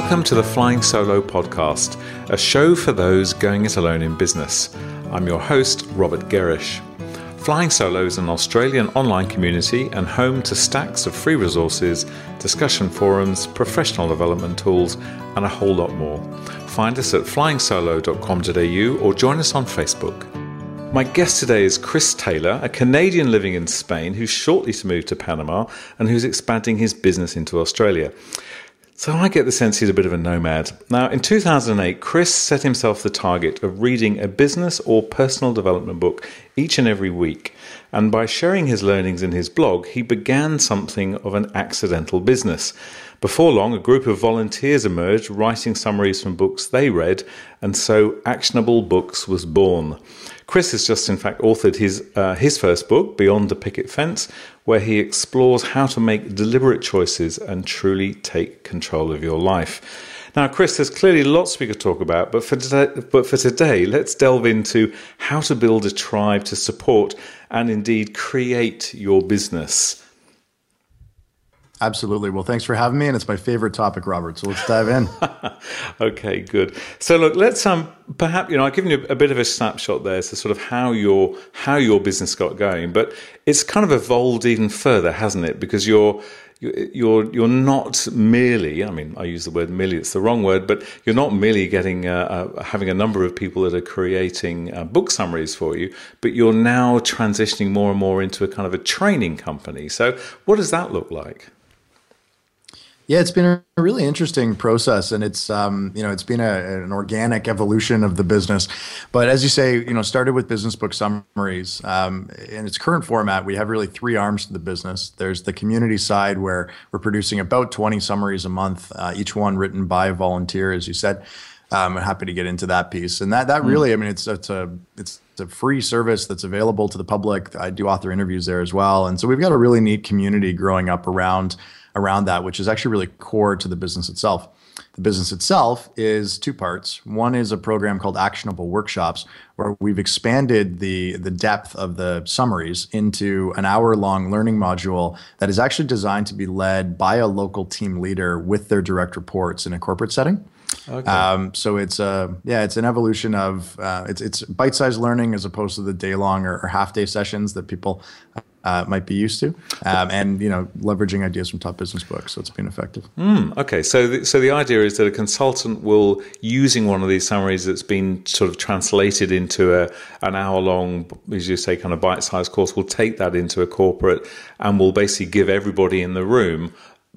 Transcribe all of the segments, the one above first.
Welcome to the Flying Solo podcast, a show for those going it alone in business. I'm your host, Robert Gerrish. Flying Solo is an Australian online community and home to stacks of free resources, discussion forums, professional development tools, and a whole lot more. Find us at flyingsolo.com.au or join us on Facebook. My guest today is Chris Taylor, a Canadian living in Spain who's shortly to move to Panama and who's expanding his business into Australia. So I get the sense he's a bit of a nomad. Now, in 2008, Chris set himself the target of reading a business or personal development book each and every week. And by sharing his learnings in his blog, he began something of an accidental business. Before long, a group of volunteers emerged writing summaries from books they read, and so Actionable Books was born. Chris has just, in fact, authored his, uh, his first book, Beyond the Picket Fence, where he explores how to make deliberate choices and truly take control of your life. Now, Chris, there's clearly lots we could talk about, but for today, but for today, let's delve into how to build a tribe to support and indeed create your business. Absolutely. Well, thanks for having me, and it's my favorite topic, Robert. So let's dive in. okay, good. So look, let's um perhaps you know I've given you a bit of a snapshot there as to sort of how your how your business got going, but it's kind of evolved even further, hasn't it? Because you're you're you're not merely I mean I use the word merely it's the wrong word but you're not merely getting uh, uh, having a number of people that are creating uh, book summaries for you but you're now transitioning more and more into a kind of a training company so what does that look like yeah, it's been a really interesting process, and it's um, you know it's been a, an organic evolution of the business. But as you say, you know, started with business book summaries. Um, in its current format, we have really three arms to the business. There's the community side where we're producing about 20 summaries a month, uh, each one written by a volunteer, as you said. Um, I'm happy to get into that piece, and that that hmm. really, I mean, it's it's a it's a free service that's available to the public. I do author interviews there as well, and so we've got a really neat community growing up around around that, which is actually really core to the business itself. The business itself is two parts. One is a program called Actionable Workshops, where we've expanded the, the depth of the summaries into an hour long learning module that is actually designed to be led by a local team leader with their direct reports in a corporate setting. Okay. Um, so it's a uh, yeah, it's an evolution of uh, it's it's bite sized learning as opposed to the day long or, or half day sessions that people uh, might be used to, um, and you know, leveraging ideas from top business books. So it's been effective. Mm, okay, so the, so the idea is that a consultant will, using one of these summaries that's been sort of translated into a an hour long, as you say, kind of bite sized course, will take that into a corporate and will basically give everybody in the room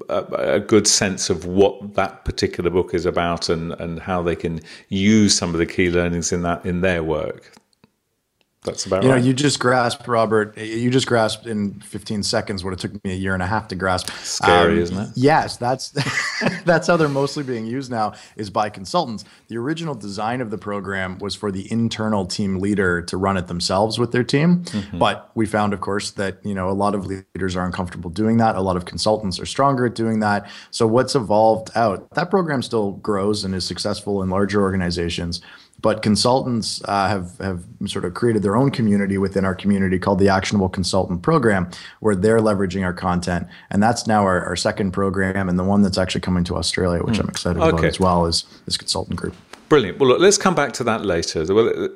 a, good sense of what that particular book is about and, and how they can use some of the key learnings in that in their work. That's about it. you right. know, you just grasped, Robert. You just grasped in 15 seconds what it took me a year and a half to grasp. Scary, um, isn't it? Yes, that's that's how they're mostly being used now is by consultants. The original design of the program was for the internal team leader to run it themselves with their team, mm-hmm. but we found, of course, that you know a lot of leaders are uncomfortable doing that. A lot of consultants are stronger at doing that. So what's evolved out? That program still grows and is successful in larger organizations but consultants uh, have have sort of created their own community within our community called the Actionable Consultant Program, where they're leveraging our content, and that's now our, our second program, and the one that's actually coming to Australia, which mm. I'm excited okay. about as well, is this consultant group. Brilliant. Well, look, let's come back to that later,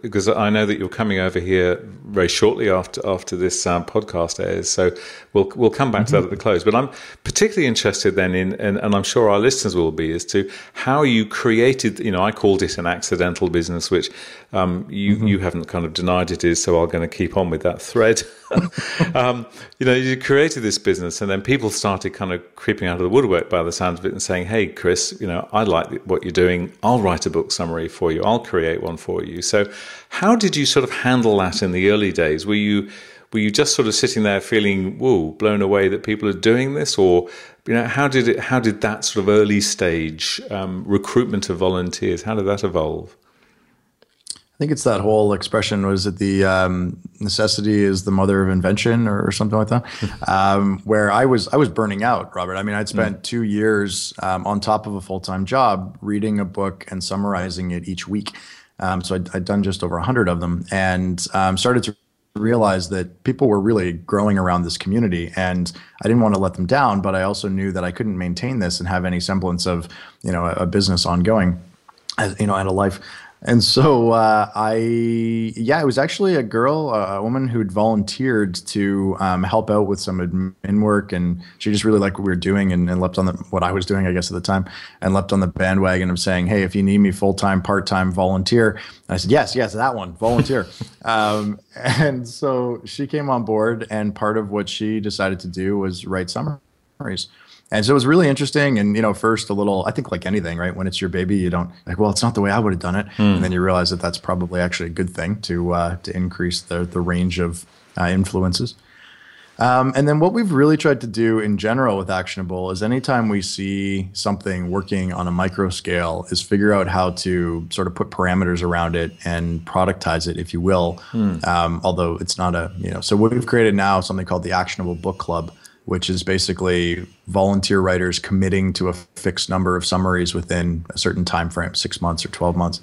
because I know that you're coming over here very shortly after after this um, podcast airs. So we'll we'll come back mm-hmm. to that mm-hmm. at the close. But I'm particularly interested then in, in, and I'm sure our listeners will be, as to how you created. You know, I called it an accidental business, which um, you mm-hmm. you haven't kind of denied it is. So I'm going to keep on with that thread. um, you know, you created this business, and then people started kind of creeping out of the woodwork by the sounds of it and saying, "Hey, Chris, you know, I like what you're doing. I'll write a book summary for you. I'll create one for you." So, how did you sort of handle that in the early days? Were you were you just sort of sitting there feeling whoa blown away that people are doing this or you know how did it how did that sort of early stage um, recruitment of volunteers how did that evolve I think it's that whole expression. Was it the um, necessity is the mother of invention, or, or something like that? um, where I was, I was burning out, Robert. I mean, I'd spent mm. two years um, on top of a full time job reading a book and summarizing it each week. Um, so i had done just over hundred of them, and um, started to realized that people were really growing around this community and I didn't want to let them down, but I also knew that I couldn't maintain this and have any semblance of, you know, a, a business ongoing, as, you know, and a life and so uh, I, yeah, it was actually a girl, a woman who had volunteered to um, help out with some admin work, and she just really liked what we were doing and, and leapt on the what I was doing, I guess, at the time, and leapt on the bandwagon of saying, "Hey, if you need me full time, part time, volunteer." And I said, "Yes, yes, that one, volunteer." um, and so she came on board, and part of what she decided to do was write summaries. And so it was really interesting. And, you know, first a little, I think like anything, right? When it's your baby, you don't like, well, it's not the way I would have done it. Mm. And then you realize that that's probably actually a good thing to, uh, to increase the, the range of uh, influences. Um, and then what we've really tried to do in general with Actionable is anytime we see something working on a micro scale is figure out how to sort of put parameters around it and productize it, if you will. Mm. Um, although it's not a, you know, so we've created now something called the Actionable Book Club, which is basically volunteer writers committing to a fixed number of summaries within a certain time frame, six months or 12 months.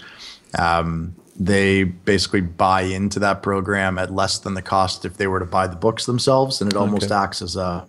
Um, they basically buy into that program at less than the cost if they were to buy the books themselves, and it almost okay. acts as a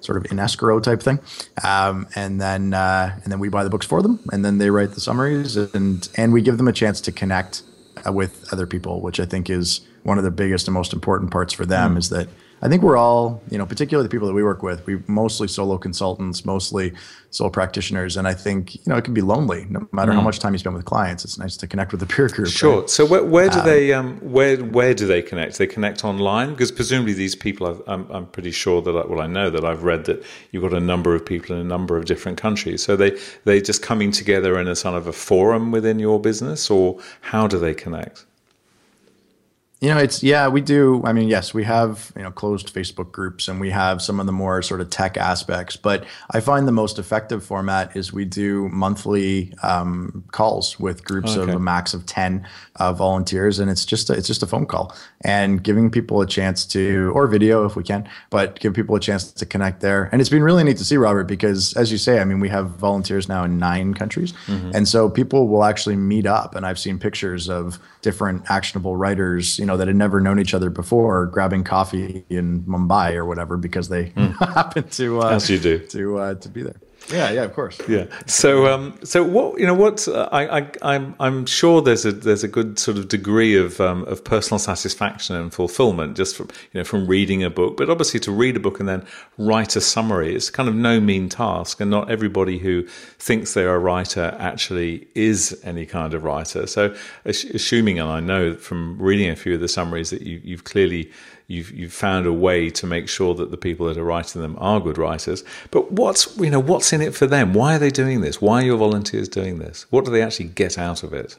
sort of in escrow type thing. Um, and then uh, and then we buy the books for them, and then they write the summaries, and and we give them a chance to connect uh, with other people, which I think is one of the biggest and most important parts for them mm. is that I think we're all, you know, particularly the people that we work with, we mostly solo consultants, mostly solo practitioners, and I think you know it can be lonely no matter mm. how much time you spend with clients. It's nice to connect with the peer group. Sure. Right? So where, where do um, they um, where where do they connect? They connect online because presumably these people. I've, I'm I'm pretty sure that I, well I know that I've read that you've got a number of people in a number of different countries. So they they just coming together in a sort of a forum within your business, or how do they connect? You know, it's yeah, we do. I mean, yes, we have you know closed Facebook groups, and we have some of the more sort of tech aspects. But I find the most effective format is we do monthly um, calls with groups okay. of a max of ten uh, volunteers, and it's just a, it's just a phone call and giving people a chance to or video if we can, but give people a chance to connect there. And it's been really neat to see Robert because, as you say, I mean, we have volunteers now in nine countries, mm-hmm. and so people will actually meet up. And I've seen pictures of different actionable writers, you know, that had never known each other before, grabbing coffee in Mumbai or whatever because they mm. happen to uh, as you do to uh, to be there. Yeah, yeah, of course. Yeah. So, um, so what you know, what uh, I, I, I'm, I'm sure there's a there's a good sort of degree of um, of personal satisfaction and fulfillment just from you know from reading a book. But obviously, to read a book and then write a summary is kind of no mean task, and not everybody who thinks they're a writer actually is any kind of writer. So, assuming, and I know from reading a few of the summaries that you, you've clearly you've you've found a way to make sure that the people that are writing them are good writers. But what's you know what's in it for them? Why are they doing this? Why are your volunteers doing this? What do they actually get out of it?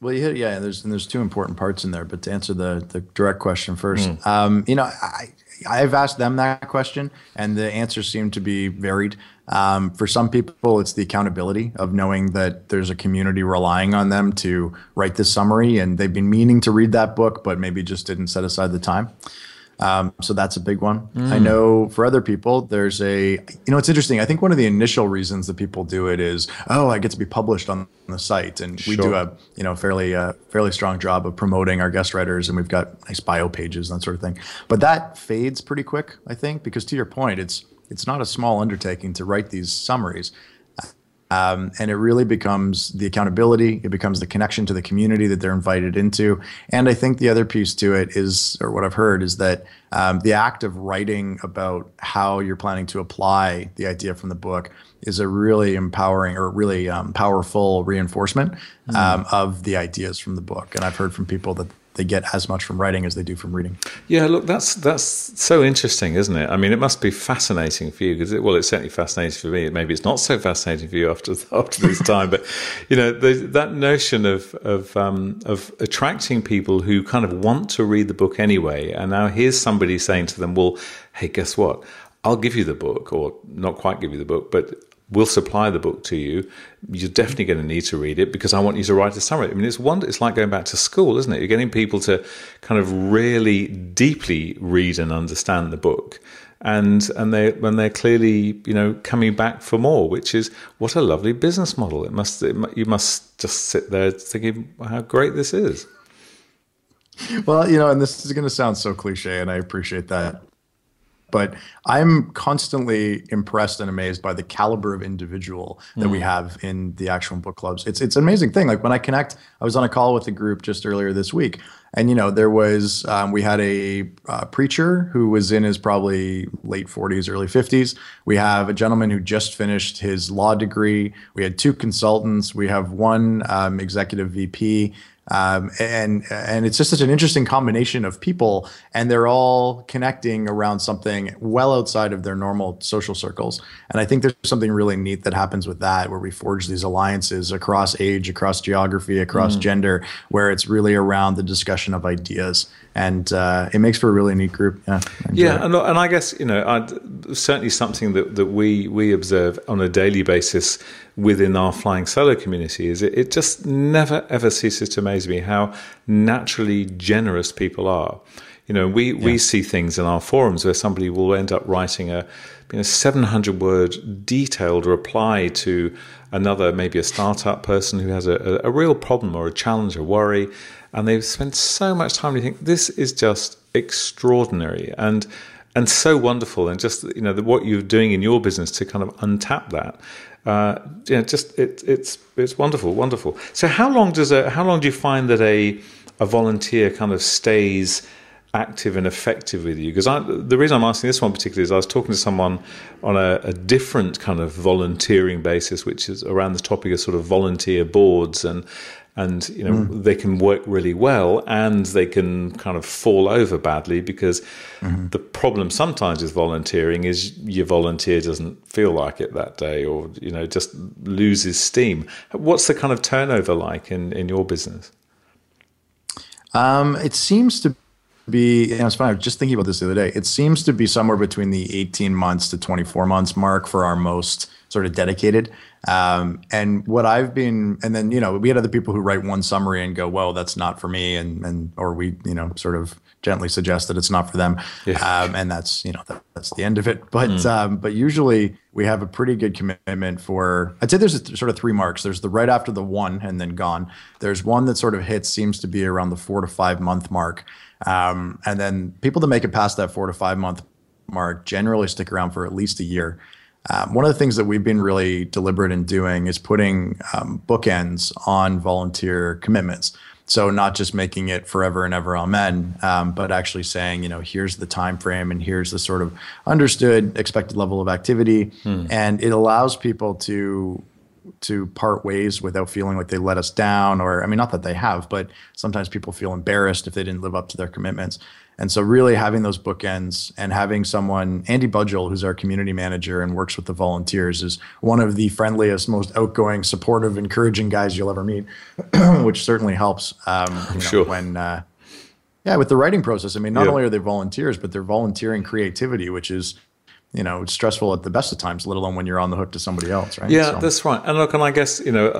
Well, you hit yeah. There's and there's two important parts in there. But to answer the the direct question first, mm. um, you know, I I've asked them that question, and the answers seem to be varied. Um, for some people, it's the accountability of knowing that there's a community relying on them to write this summary, and they've been meaning to read that book, but maybe just didn't set aside the time. Um, so that's a big one. Mm. I know for other people, there's a, you know, it's interesting. I think one of the initial reasons that people do it is, oh, I get to be published on the site, and sure. we do a, you know, fairly, uh, fairly strong job of promoting our guest writers, and we've got nice bio pages and that sort of thing. But that fades pretty quick, I think, because to your point, it's it's not a small undertaking to write these summaries. Um, and it really becomes the accountability, it becomes the connection to the community that they're invited into. And I think the other piece to it is, or what I've heard, is that um, the act of writing about how you're planning to apply the idea from the book is a really empowering or really um, powerful reinforcement mm. of the ideas from the book. And I've heard from people that they get as much from writing as they do from reading. Yeah, look, that's that's so interesting, isn't it? I mean, it must be fascinating for you because, it, well, it's certainly fascinating for me. Maybe it's not so fascinating for you after after this time, but you know, the, that notion of of um, of attracting people who kind of want to read the book anyway, and now here's somebody saying to them, "Well, hey, guess what? I'll give you the book, or not quite give you the book, but we'll supply the book to you. You're definitely going to need to read it because I want you to write a summary. I mean, it's one. It's like going back to school, isn't it? You're getting people to kind of really deeply read and understand the book, and and they when they're clearly you know coming back for more, which is what a lovely business model. It must it, you must just sit there thinking how great this is. well, you know, and this is going to sound so cliche, and I appreciate that. But I'm constantly impressed and amazed by the caliber of individual that mm. we hmm. have in the Actionable book clubs. It's it's an amazing thing. Like when I connect, I was on a call with a group just earlier this week, and you know there was um, we had a uh, preacher who was in his probably late 40s, early 50s. We have a gentleman who just finished his law degree. We had two consultants. We have one um, executive VP. Um, and and it's just such an interesting combination of people, and they're all connecting around something well outside of their normal social circles. And I think there's something really neat that happens with that, where we forge these alliances across age, across geography, across mm. gender, where it's really around the discussion of ideas and uh, it makes for a really neat group. Yeah, yeah, and, and I guess you know, I'd, certainly something that, that we we observe on a daily basis within our flying solo community is it, it just never ever ceases to amaze me how naturally generous people are. You know, we, yeah. we see things in our forums where somebody will end up writing a you know 700 word detailed reply to another maybe a startup person who has a, a, a real problem or a challenge, a worry, and they've spent so much time. You think this is just extraordinary and and so wonderful, and just you know the, what you're doing in your business to kind of untap that. Uh, you know, just it, it's it's wonderful, wonderful. So how long does a how long do you find that a a volunteer kind of stays active and effective with you? Because the reason I'm asking this one particularly is I was talking to someone on a, a, different kind of volunteering basis, which is around the topic of sort of volunteer boards and and you know mm. they can work really well and they can kind of fall over badly because mm-hmm. the problem sometimes with volunteering is your volunteer doesn't feel like it that day or you know just loses steam what's the kind of turnover like in in your business um, it seems to be you know, it's funny i was just thinking about this the other day it seems to be somewhere between the 18 months to 24 months mark for our most sort of dedicated um, and what I've been, and then you know, we had other people who write one summary and go, "Well, that's not for me," and and or we you know sort of gently suggest that it's not for them, yeah. um, and that's you know that, that's the end of it. But mm. um, but usually we have a pretty good commitment for. I'd say there's a, sort of three marks. There's the right after the one and then gone. There's one that sort of hits seems to be around the four to five month mark, um, and then people that make it past that four to five month mark generally stick around for at least a year. Um, one of the things that we've been really deliberate in doing is putting um, bookends on volunteer commitments. So not just making it forever and ever amen, um, but actually saying, you know, here's the time frame and here's the sort of understood expected level of activity, hmm. and it allows people to to part ways without feeling like they let us down or i mean not that they have but sometimes people feel embarrassed if they didn't live up to their commitments and so, really having those bookends and having someone, Andy budgel who's our community manager and works with the volunteers, is one of the friendliest, most outgoing, supportive, encouraging guys you'll ever meet, which certainly helps. Um, you know, sure. When, uh, yeah, with the writing process. I mean, not yeah. only are they volunteers, but they're volunteering creativity, which is you know, it's stressful at the best of times, let alone when you're on the hook to somebody else, right? Yeah, so. that's right. And look, and I guess, you know,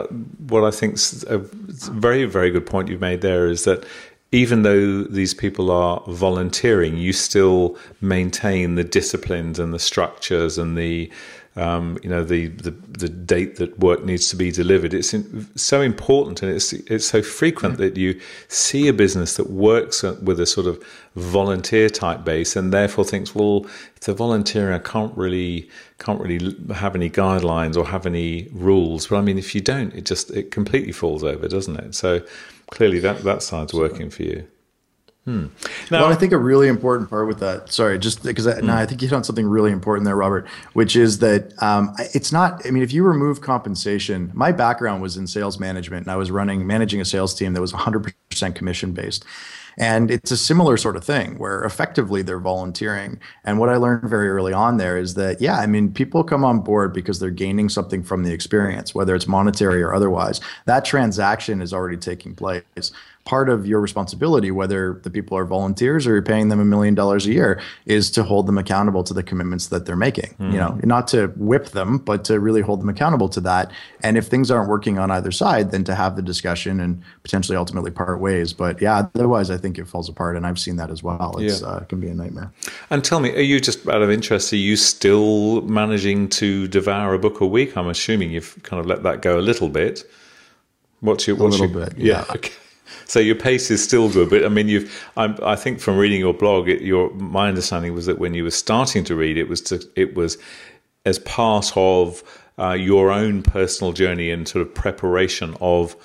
what I think is a very, very good point you've made there is that even though these people are volunteering, you still maintain the disciplines and the structures and the um, you know the, the, the date that work needs to be delivered. It's in, so important and it's it's so frequent that you see a business that works with a sort of volunteer type base and therefore thinks, well, if they're volunteering, I can't really can't really have any guidelines or have any rules. But I mean, if you don't, it just it completely falls over, doesn't it? So clearly that that side's working for you. Hmm. Now, well, I think a really important part with that, sorry, just because I, hmm. I think you hit on something really important there, Robert, which is that um, it's not, I mean, if you remove compensation, my background was in sales management and I was running, managing a sales team that was 100% commission based. And it's a similar sort of thing where effectively they're volunteering. And what I learned very early on there is that, yeah, I mean, people come on board because they're gaining something from the experience, whether it's monetary or otherwise. That transaction is already taking place part of your responsibility, whether the people are volunteers or you're paying them a million dollars a year, is to hold them accountable to the commitments that they're making. Mm. You know, hmm. not to whip them, but to really hold them accountable to that. And if things aren't working on either side, then to have the discussion and potentially ultimately part ways. But yeah, otherwise, I think it falls apart, and I've seen that as well. It's, yeah. uh, it can be a nightmare. And tell me, are you just out of interest? Are you still managing to devour a book a week? I'm assuming you've kind of let that go a little bit. What's your what's a little your, bit? Yeah. yeah. Okay. So your pace is still good, but I mean, you've. I'm, i think from reading your blog, it, your my understanding was that when you were starting to read, it was to, it was as part of uh, your own personal journey and sort of preparation of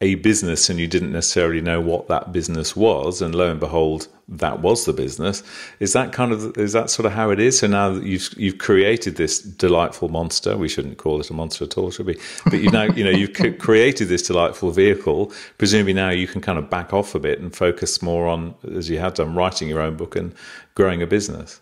a business and you didn't necessarily know what that business was and lo and behold that was the business. Is that kind of is that sort of how it is? So now that you've you've created this delightful monster we shouldn't call it a monster at all should we? But you know you know you've created this delightful vehicle. Presumably now you can kind of back off a bit and focus more on as you have done writing your own book and growing a business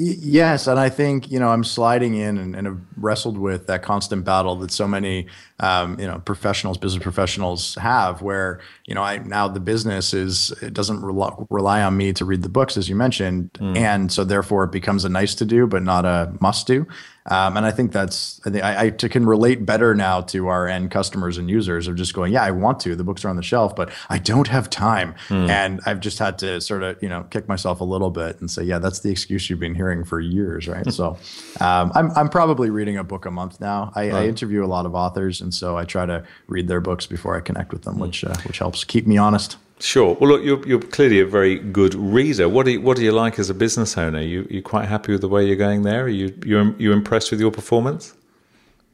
Yes, and I think you know I'm sliding in and, and have wrestled with that constant battle that so many um, you know professionals, business professionals have, where you know I now the business is it doesn't rely, rely on me to read the books as you mentioned, mm. and so therefore it becomes a nice to do but not a must do. Um, and I think that's I think I, I can relate better now to our end customers and users of just going, yeah, I want to. The books are on the shelf, but I don't have time, mm. and I've just had to sort of you know kick myself a little bit and say, yeah, that's the excuse you've been hearing for years, right? so um, I'm I'm probably reading a book a month now. I, right. I, interview a lot of authors, and so I try to read their books before I connect with them, mm. which uh, which helps keep me honest. Sure. Well, look, you're, you're clearly a very good reader. What do you, what do you like as a business owner? You you quite happy with the way you're going there? Are you you you impressed with your performance?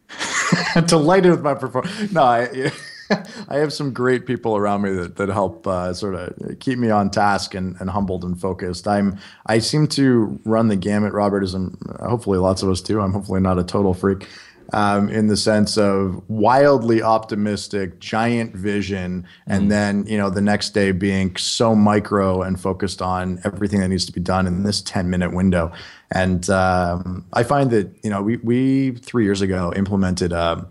Delighted with my performance. No, I, I have some great people around me that, that help uh, sort of keep me on task and, and humbled and focused. I'm I seem to run the gamut, Robert, as I'm hopefully lots of us do. I'm hopefully not a total freak um, in the sense of wildly optimistic, giant vision, and mm. then you know the next day being so micro and focused on everything that needs to be done in this 10 minute window. And um, I find that you know we we three years ago implemented a,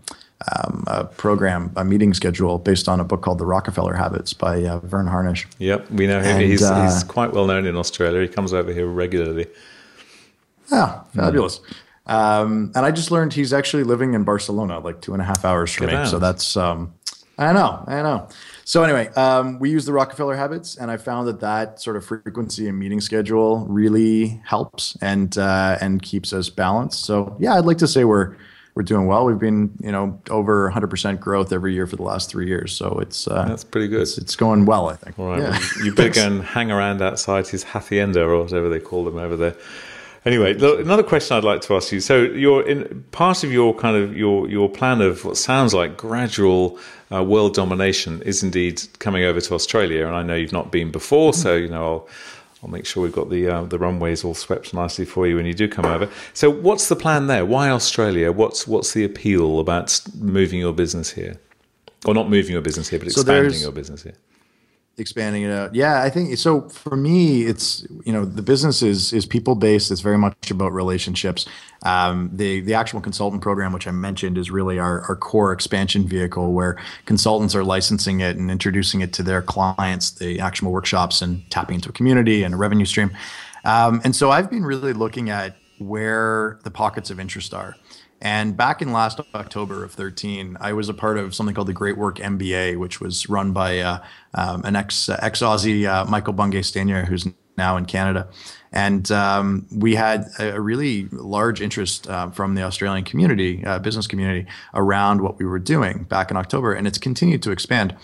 um, a program, a meeting schedule based on a book called The Rockefeller Habits by uh, Verne Harnish. Yep, we know him. And, he's, uh, he's quite well known in Australia. He comes over here regularly. Yeah, fabulous. Mm. Um, and I just learned he's actually living in Barcelona, like two and a half hours from Get me. Out. So that's, um, I know, I know. So anyway, um, we use the Rockefeller habits, and I found that that sort of frequency and meeting schedule really helps and uh, and keeps us balanced. So yeah, I'd like to say we're we're doing well. We've been you know over 100% growth every year for the last three years. So it's uh, that's pretty good. It's, it's, going well, I think. All right, yeah. well, you better go and hang around outside his hacienda or whatever they call them over there. Anyway, another question I'd like to ask you. So, you're in part of your kind of your your plan of what sounds like gradual uh, world domination is indeed coming over to Australia, and I know you've not been before, so you know I'll. I'll make sure we've got the uh, the runways all swept nicely for you when you do come over. So, what's the plan there? Why Australia? What's what's the appeal about moving your business here, or not moving your business here, but expanding so your business here? Expanding it out. Yeah, I think so. For me, it's you know the business is is people based. It's very much about relationships. Um, the the Actionable consultant program, which I mentioned, is really our our core expansion vehicle, where consultants are licensing it and introducing it to their clients, the Actionable workshops, and tapping into a community and a revenue stream. Um, and so I've been really looking at where the pockets of interest are. And back in last October of 13, I was a part of something called the Great Work MBA, which was run by uh, um, an ex ex Aussie, uh, Michael Bungay Stanier, who's now in Canada. And um, we had a really large interest uh, from the Australian community, uh, business community, around what we were doing back in October, and it's continued to expand.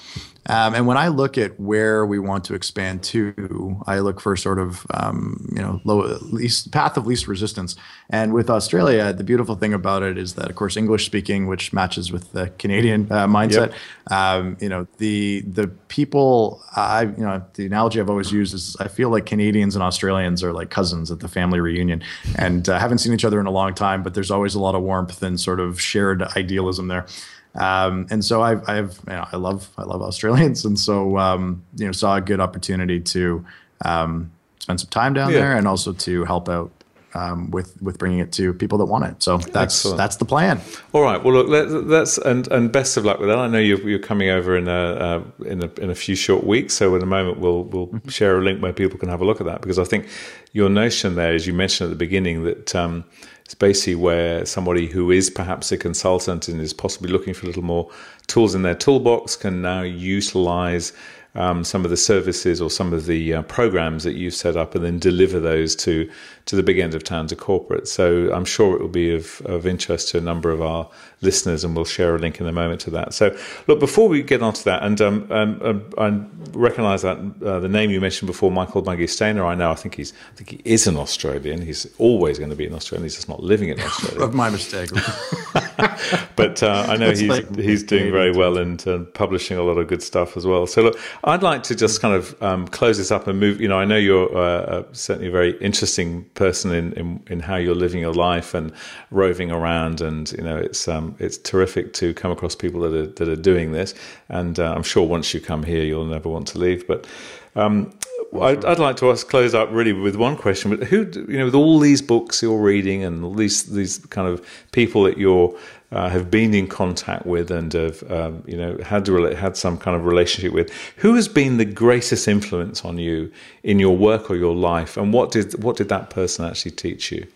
Um, and when I look at where we want to expand to, I look for sort of um, you know low least path of least resistance. And with Australia, the beautiful thing about it is that, of course, English speaking, which matches with the Canadian uh, mindset. Yep. Um, you know, the the people I you know the analogy I've always used is I feel like Canadians and Australians are like cousins at the family reunion, and uh, haven't seen each other in a long time, but there's always a lot of warmth and sort of shared idealism there. Um, and so I've, I've you know, I love I love Australians, and so um, you know saw a good opportunity to um, spend some time down yeah. there, and also to help out um, with with bringing it to people that want it. So that's Excellent. that's the plan. All right. Well, look, that's and and best of luck with that. I know you're, you're coming over in a, uh, in a in a few short weeks. So in a moment, we'll we'll mm-hmm. share a link where people can have a look at that because I think your notion there, as you mentioned at the beginning, that um, it's basically where somebody who is perhaps a consultant and is possibly looking for a little more tools in their toolbox can now utilize um, some of the services or some of the uh, programs that you've set up and then deliver those to to the big end of town to corporate. So I'm sure it will be of, of interest to a number of our listeners, and we'll share a link in a moment to that. So, look, before we get onto that, and um, um, um I recognise that uh, the name you mentioned before, Michael Maggie Stanier, I know, I think he's, I think he is an Australian. He's always going to be an Australian. He's just not living in Australia. my mistake. but uh, I know he's like he's doing very well and uh, publishing a lot of good stuff as well. So look, I'd like to just kind of um, close this up and move. You know, I know you're uh, uh, certainly a very interesting person in, in, in how you're living your life and roving around, and you know, it's um, it's terrific to come across people that are that are doing this. And uh, I'm sure once you come here, you'll never want to leave. But um, I'd, I'd, like to ask, close up really with one question. But who, you know, with all these books you're reading and all these these kind of people that you're uh, have been in contact with and have um, you know had to had some kind of relationship with, who has been the greatest influence on you in your work or your life, and what did what did that person actually teach you?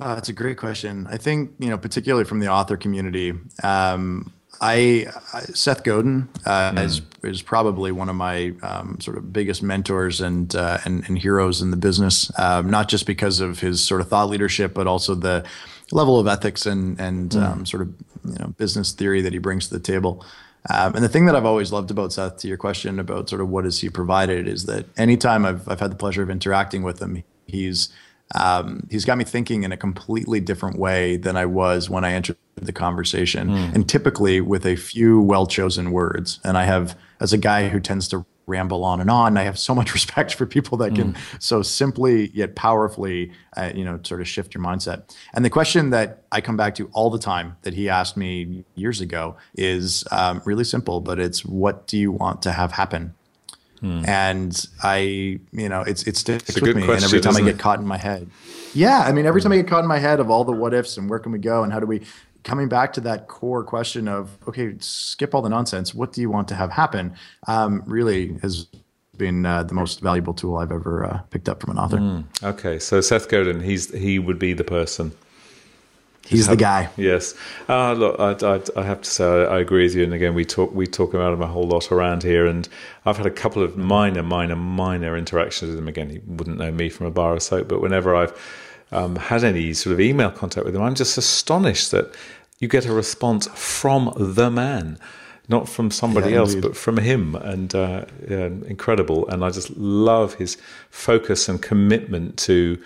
Uh, that's a great question. I think you know, particularly from the author community. Um, I, Seth Godin uh, mm. is is probably one of my um, sort of biggest mentors and, uh, and, and heroes in the business. Um, not just because of his sort of thought leadership, but also the level of ethics and and mm. um, sort of you know business theory that he brings to the table. Um, and the thing that I've always loved about Seth, to your question about sort of what has he provided, is that anytime I've I've had the pleasure of interacting with him, he's um, he's got me thinking in a completely different way than I was when I entered the conversation, mm. and typically with a few well chosen words. And I have, as a guy who tends to ramble on and on, I have so much respect for people that can mm. so simply yet powerfully, uh, you know, sort of shift your mindset. And the question that I come back to all the time that he asked me years ago is um, really simple, but it's what do you want to have happen? Hmm. And I, you know, it's it sticks with me. Question, and every time I get it? caught in my head, yeah, I mean, every time I get caught in my head of all the what ifs and where can we go and how do we, coming back to that core question of okay, skip all the nonsense. What do you want to have happen? Um, really has been uh, the most valuable tool I've ever uh, picked up from an author. Mm, okay, so Seth Godin, he's he would be the person He's the guy. Yes. Uh, look, I, I, I, have to say I, I, agree with you. And again, we talk we talk about him a whole lot around here. And I've had a couple of minor, minor, minor interactions with him. Again, he wouldn't know me from a bar of soap, but whenever I've um, had any sort of email contact with him, I'm just astonished that you get a response from the man. Not from somebody yeah, else, but from him, and uh, yeah, incredible. And I just love his focus and commitment to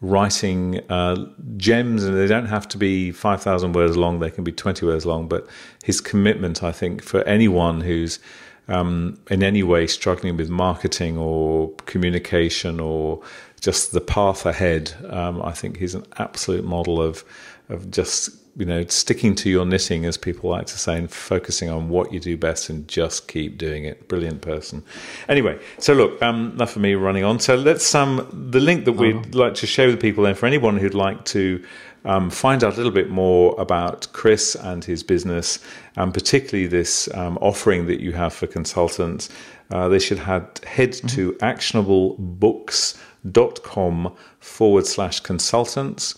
writing uh, gems, and they don't have to be 5,000 words long, they can be 20 words long. But his commitment, I think, for anyone who's um, in any way struggling with marketing or communication or just the path ahead, um, I think he's an absolute model of of just you know sticking to your knitting, as people like to say, and focusing on what you do best and just keep doing it. Brilliant person. Anyway, so look, um, enough of me running on. So let's um the link that we'd uh-huh. like to share with people then for anyone who'd like to. Um, find out a little bit more about Chris and his business, and particularly this um, offering that you have for consultants. Uh, they should have, head mm-hmm. to actionablebooks.com forward slash consultants.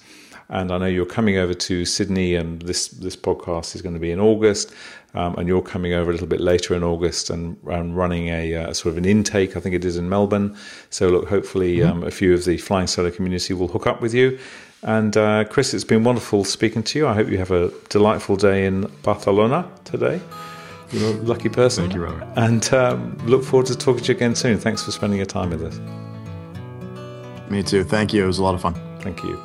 And I know you're coming over to Sydney, and this this podcast is going to be in August. Um, and you're coming over a little bit later in August and, and running a, uh, sort of an intake, I think it is in Melbourne. So look, hopefully mm-hmm. um, a few of the Flying Solo community will hook up with you. And uh, Chris, it's been wonderful speaking to you. I hope you have a delightful day in Barcelona today. You're a lucky person. Thank you, Robert. And um, look forward to talking to you again soon. Thanks for spending your time with us. Me too. Thank you. It was a lot of fun. Thank you.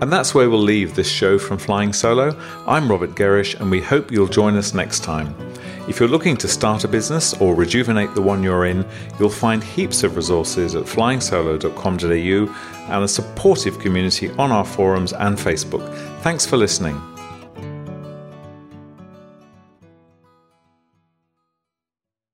And that's where we'll leave this show from Flying Solo. I'm Robert Gerrish, and we hope you'll join us next time. If you're looking to start a business or rejuvenate the one you're in, you'll find heaps of resources at flyingsolo.com.au and a supportive community on our forums and Facebook. Thanks for listening.